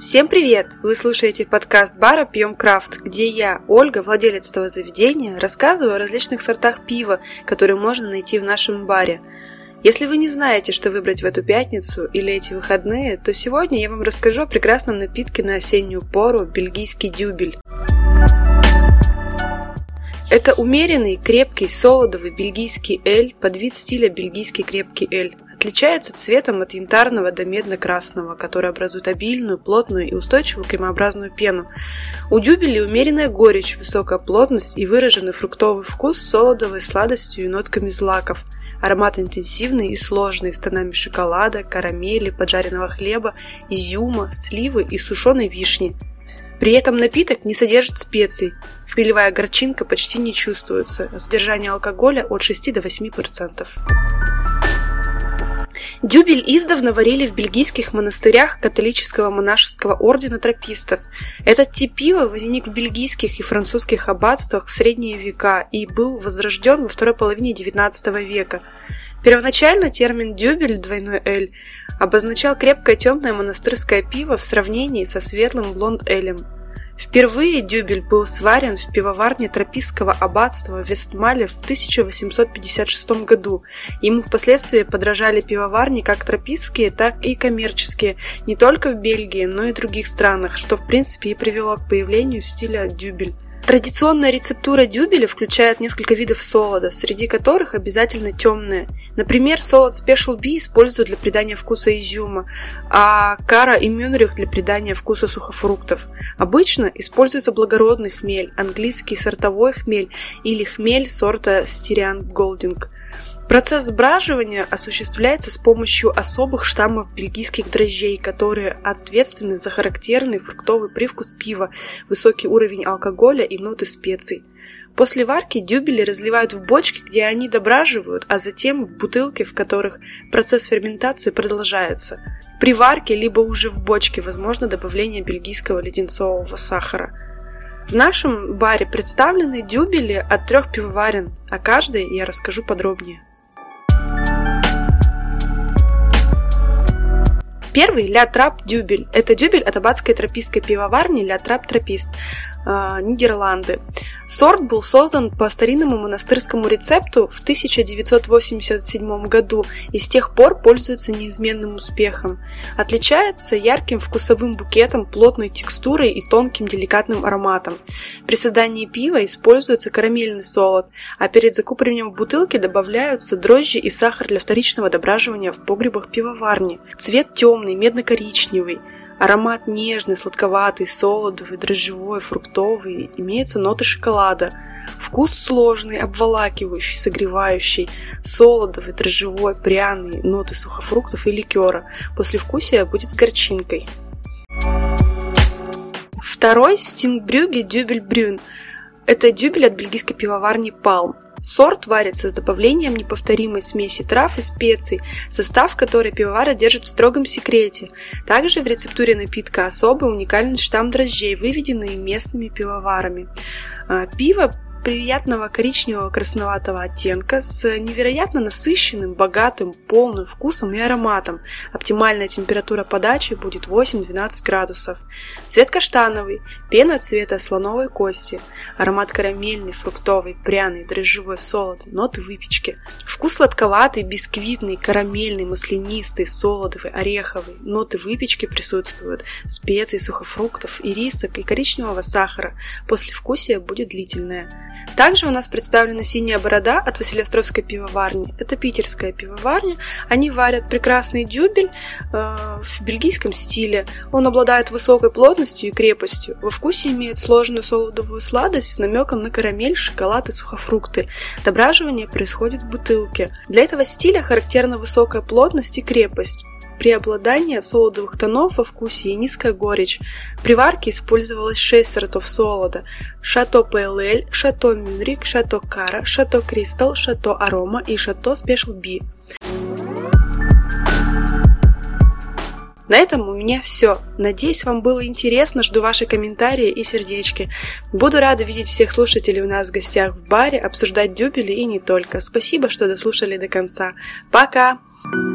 Всем привет! Вы слушаете подкаст бара «Пьем крафт», где я, Ольга, владелец этого заведения, рассказываю о различных сортах пива, которые можно найти в нашем баре. Если вы не знаете, что выбрать в эту пятницу или эти выходные, то сегодня я вам расскажу о прекрасном напитке на осеннюю пору – бельгийский дюбель. Это умеренный, крепкий, солодовый бельгийский эль под вид стиля бельгийский крепкий эль. Отличается цветом от янтарного до медно-красного, который образует обильную, плотную и устойчивую кремообразную пену. У дюбели умеренная горечь, высокая плотность и выраженный фруктовый вкус с солодовой сладостью и нотками злаков. Аромат интенсивный и сложный, с тонами шоколада, карамели, поджаренного хлеба, изюма, сливы и сушеной вишни – при этом напиток не содержит специй, хмелевая горчинка почти не чувствуется, содержание алкоголя от 6 до 8%. Дюбель издавна варили в бельгийских монастырях католического монашеского ордена тропистов. Этот тип пива возник в бельгийских и французских аббатствах в средние века и был возрожден во второй половине XIX века. Первоначально термин «дюбель» двойной «эль» обозначал крепкое темное монастырское пиво в сравнении со светлым блонд-элем. Впервые дюбель был сварен в пивоварне тропистского аббатства в Вестмале в 1856 году. Ему впоследствии подражали пивоварни как тропистские, так и коммерческие, не только в Бельгии, но и других странах, что в принципе и привело к появлению стиля дюбель. Традиционная рецептура дюбеля включает несколько видов солода, среди которых обязательно темные. Например, солод Special B используют для придания вкуса изюма, а кара и мюнрих для придания вкуса сухофруктов. Обычно используется благородный хмель, английский сортовой хмель или хмель сорта Styrian Golding – Процесс сбраживания осуществляется с помощью особых штаммов бельгийских дрожжей, которые ответственны за характерный фруктовый привкус пива, высокий уровень алкоголя и ноты специй. После варки дюбели разливают в бочки, где они дображивают, а затем в бутылки, в которых процесс ферментации продолжается. При варке, либо уже в бочке, возможно добавление бельгийского леденцового сахара. В нашем баре представлены дюбели от трех пивоварен, о каждой я расскажу подробнее. Первый – Ля Трап Дюбель. Это дюбель от аббатской тропистской пивоварни Ля Трап Тропист. А, Нидерланды. Сорт был создан по старинному монастырскому рецепту в 1987 году и с тех пор пользуется неизменным успехом. Отличается ярким вкусовым букетом, плотной текстурой и тонким деликатным ароматом. При создании пива используется карамельный солод, а перед закупорением в бутылке добавляются дрожжи и сахар для вторичного дображивания в погребах пивоварни. Цвет темный, медно-коричневый. Аромат нежный, сладковатый, солодовый, дрожжевой, фруктовый. Имеются ноты шоколада. Вкус сложный, обволакивающий, согревающий, солодовый, дрожжевой, пряный, ноты сухофруктов и ликера. Послевкусие будет с горчинкой. Второй – Стингбрюге Дюбель Брюн. Это дюбель от бельгийской пивоварни Palm. Сорт варится с добавлением неповторимой смеси трав и специй, состав которой пивовара держит в строгом секрете. Также в рецептуре напитка особый уникальный штамм дрожжей, выведенный местными пивоварами. А, пиво приятного коричневого красноватого оттенка с невероятно насыщенным, богатым, полным вкусом и ароматом. Оптимальная температура подачи будет 8-12 градусов. Цвет каштановый, пена цвета слоновой кости, аромат карамельный, фруктовый, пряный, дрожжевой солод, ноты выпечки. Вкус сладковатый, бисквитный, карамельный, маслянистый, солодовый, ореховый. Ноты выпечки присутствуют, специй, сухофруктов, ирисок и коричневого сахара. Послевкусие будет длительное. Также у нас представлена синяя борода от Василиостровской пивоварни. Это питерская пивоварня. Они варят прекрасный дюбель э, в бельгийском стиле. Он обладает высокой плотностью и крепостью. Во вкусе имеет сложную солодовую сладость с намеком на карамель, шоколад и сухофрукты. Дображивание происходит в бутылке. Для этого стиля характерна высокая плотность и крепость преобладание солодовых тонов во вкусе и низкая горечь. При варке использовалось 6 сортов солода. Шато ПЛЛ, Шато Мюнрик, Шато Кара, Шато Кристал, Шато Арома и Шато Спешл Би. На этом у меня все. Надеюсь, вам было интересно. Жду ваши комментарии и сердечки. Буду рада видеть всех слушателей у нас в гостях в баре, обсуждать дюбели и не только. Спасибо, что дослушали до конца. Пока! thank you